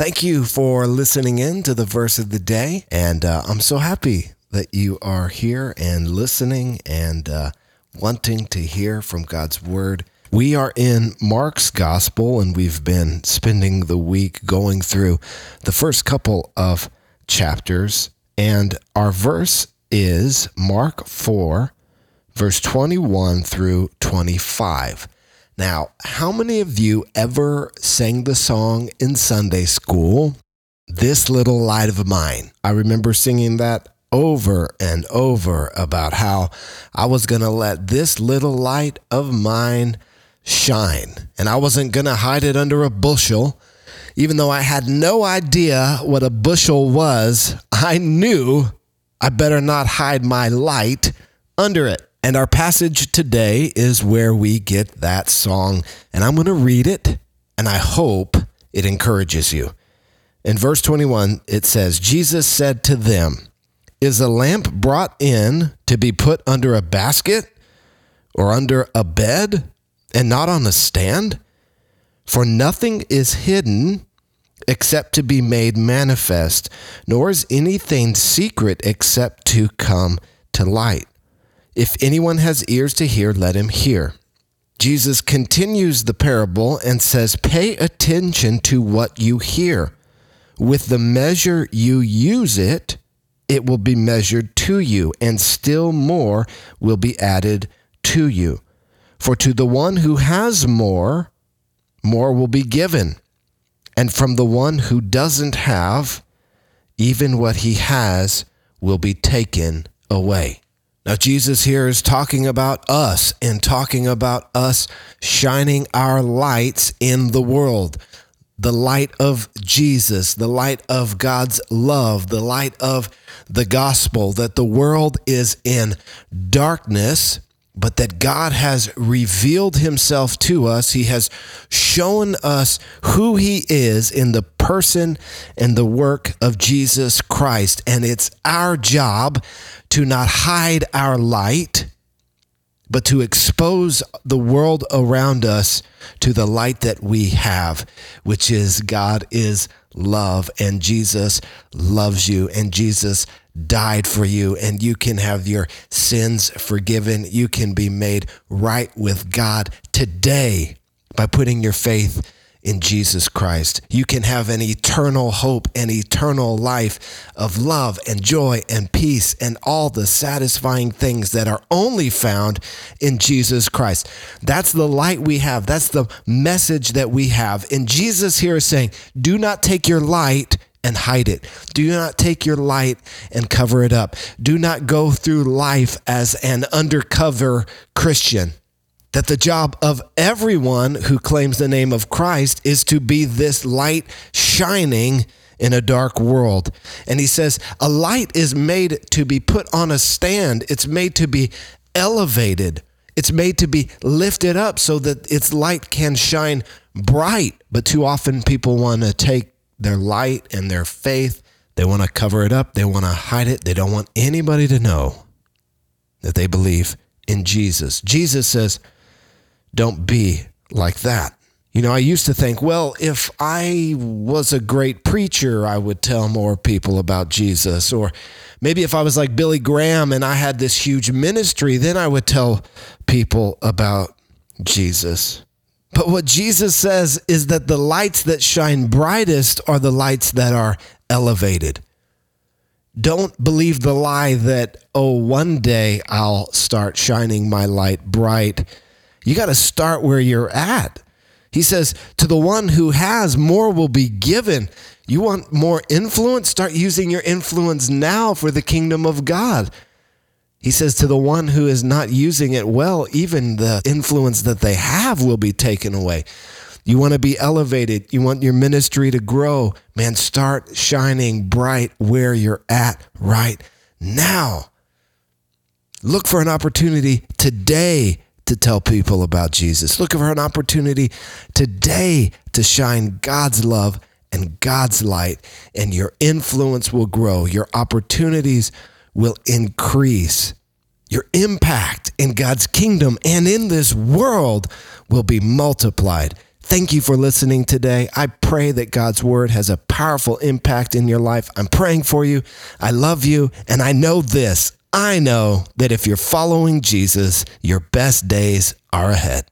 Thank you for listening in to the verse of the day. And uh, I'm so happy that you are here and listening and uh, wanting to hear from God's word. We are in Mark's gospel, and we've been spending the week going through the first couple of chapters. And our verse is Mark 4, verse 21 through 25. Now, how many of you ever sang the song in Sunday school, This Little Light of Mine? I remember singing that over and over about how I was going to let this little light of mine shine, and I wasn't going to hide it under a bushel. Even though I had no idea what a bushel was, I knew I better not hide my light under it. And our passage today is where we get that song. And I'm going to read it, and I hope it encourages you. In verse 21, it says, Jesus said to them, Is a lamp brought in to be put under a basket or under a bed and not on a stand? For nothing is hidden except to be made manifest, nor is anything secret except to come to light. If anyone has ears to hear, let him hear. Jesus continues the parable and says, Pay attention to what you hear. With the measure you use it, it will be measured to you, and still more will be added to you. For to the one who has more, more will be given. And from the one who doesn't have, even what he has will be taken away. Now, Jesus here is talking about us and talking about us shining our lights in the world. The light of Jesus, the light of God's love, the light of the gospel, that the world is in darkness but that God has revealed himself to us. He has shown us who he is in the person and the work of Jesus Christ. And it's our job to not hide our light, but to expose the world around us to the light that we have, which is God is love and Jesus loves you and Jesus died for you and you can have your sins forgiven. You can be made right with God today by putting your faith in Jesus Christ. You can have an eternal hope and eternal life of love and joy and peace and all the satisfying things that are only found in Jesus Christ. That's the light we have. That's the message that we have. And Jesus here is saying, do not take your light and hide it. Do not take your light and cover it up. Do not go through life as an undercover Christian that the job of everyone who claims the name of Christ is to be this light shining in a dark world. And he says, a light is made to be put on a stand, it's made to be elevated, it's made to be lifted up so that its light can shine bright. But too often people want to take their light and their faith, they want to cover it up, they want to hide it, they don't want anybody to know that they believe in Jesus. Jesus says, don't be like that. You know, I used to think, well, if I was a great preacher, I would tell more people about Jesus. Or maybe if I was like Billy Graham and I had this huge ministry, then I would tell people about Jesus. But what Jesus says is that the lights that shine brightest are the lights that are elevated. Don't believe the lie that, oh, one day I'll start shining my light bright you got to start where you're at. He says, To the one who has, more will be given. You want more influence? Start using your influence now for the kingdom of God. He says, To the one who is not using it well, even the influence that they have will be taken away. You want to be elevated. You want your ministry to grow. Man, start shining bright where you're at right now. Look for an opportunity today to tell people about Jesus. Look for an opportunity today to shine God's love and God's light, and your influence will grow. Your opportunities will increase. Your impact in God's kingdom and in this world will be multiplied. thank you for listening today. I pray that God's word has a powerful impact in your life. I'm praying for you. I love you. And I know this I know that if you're following Jesus, your best days are ahead.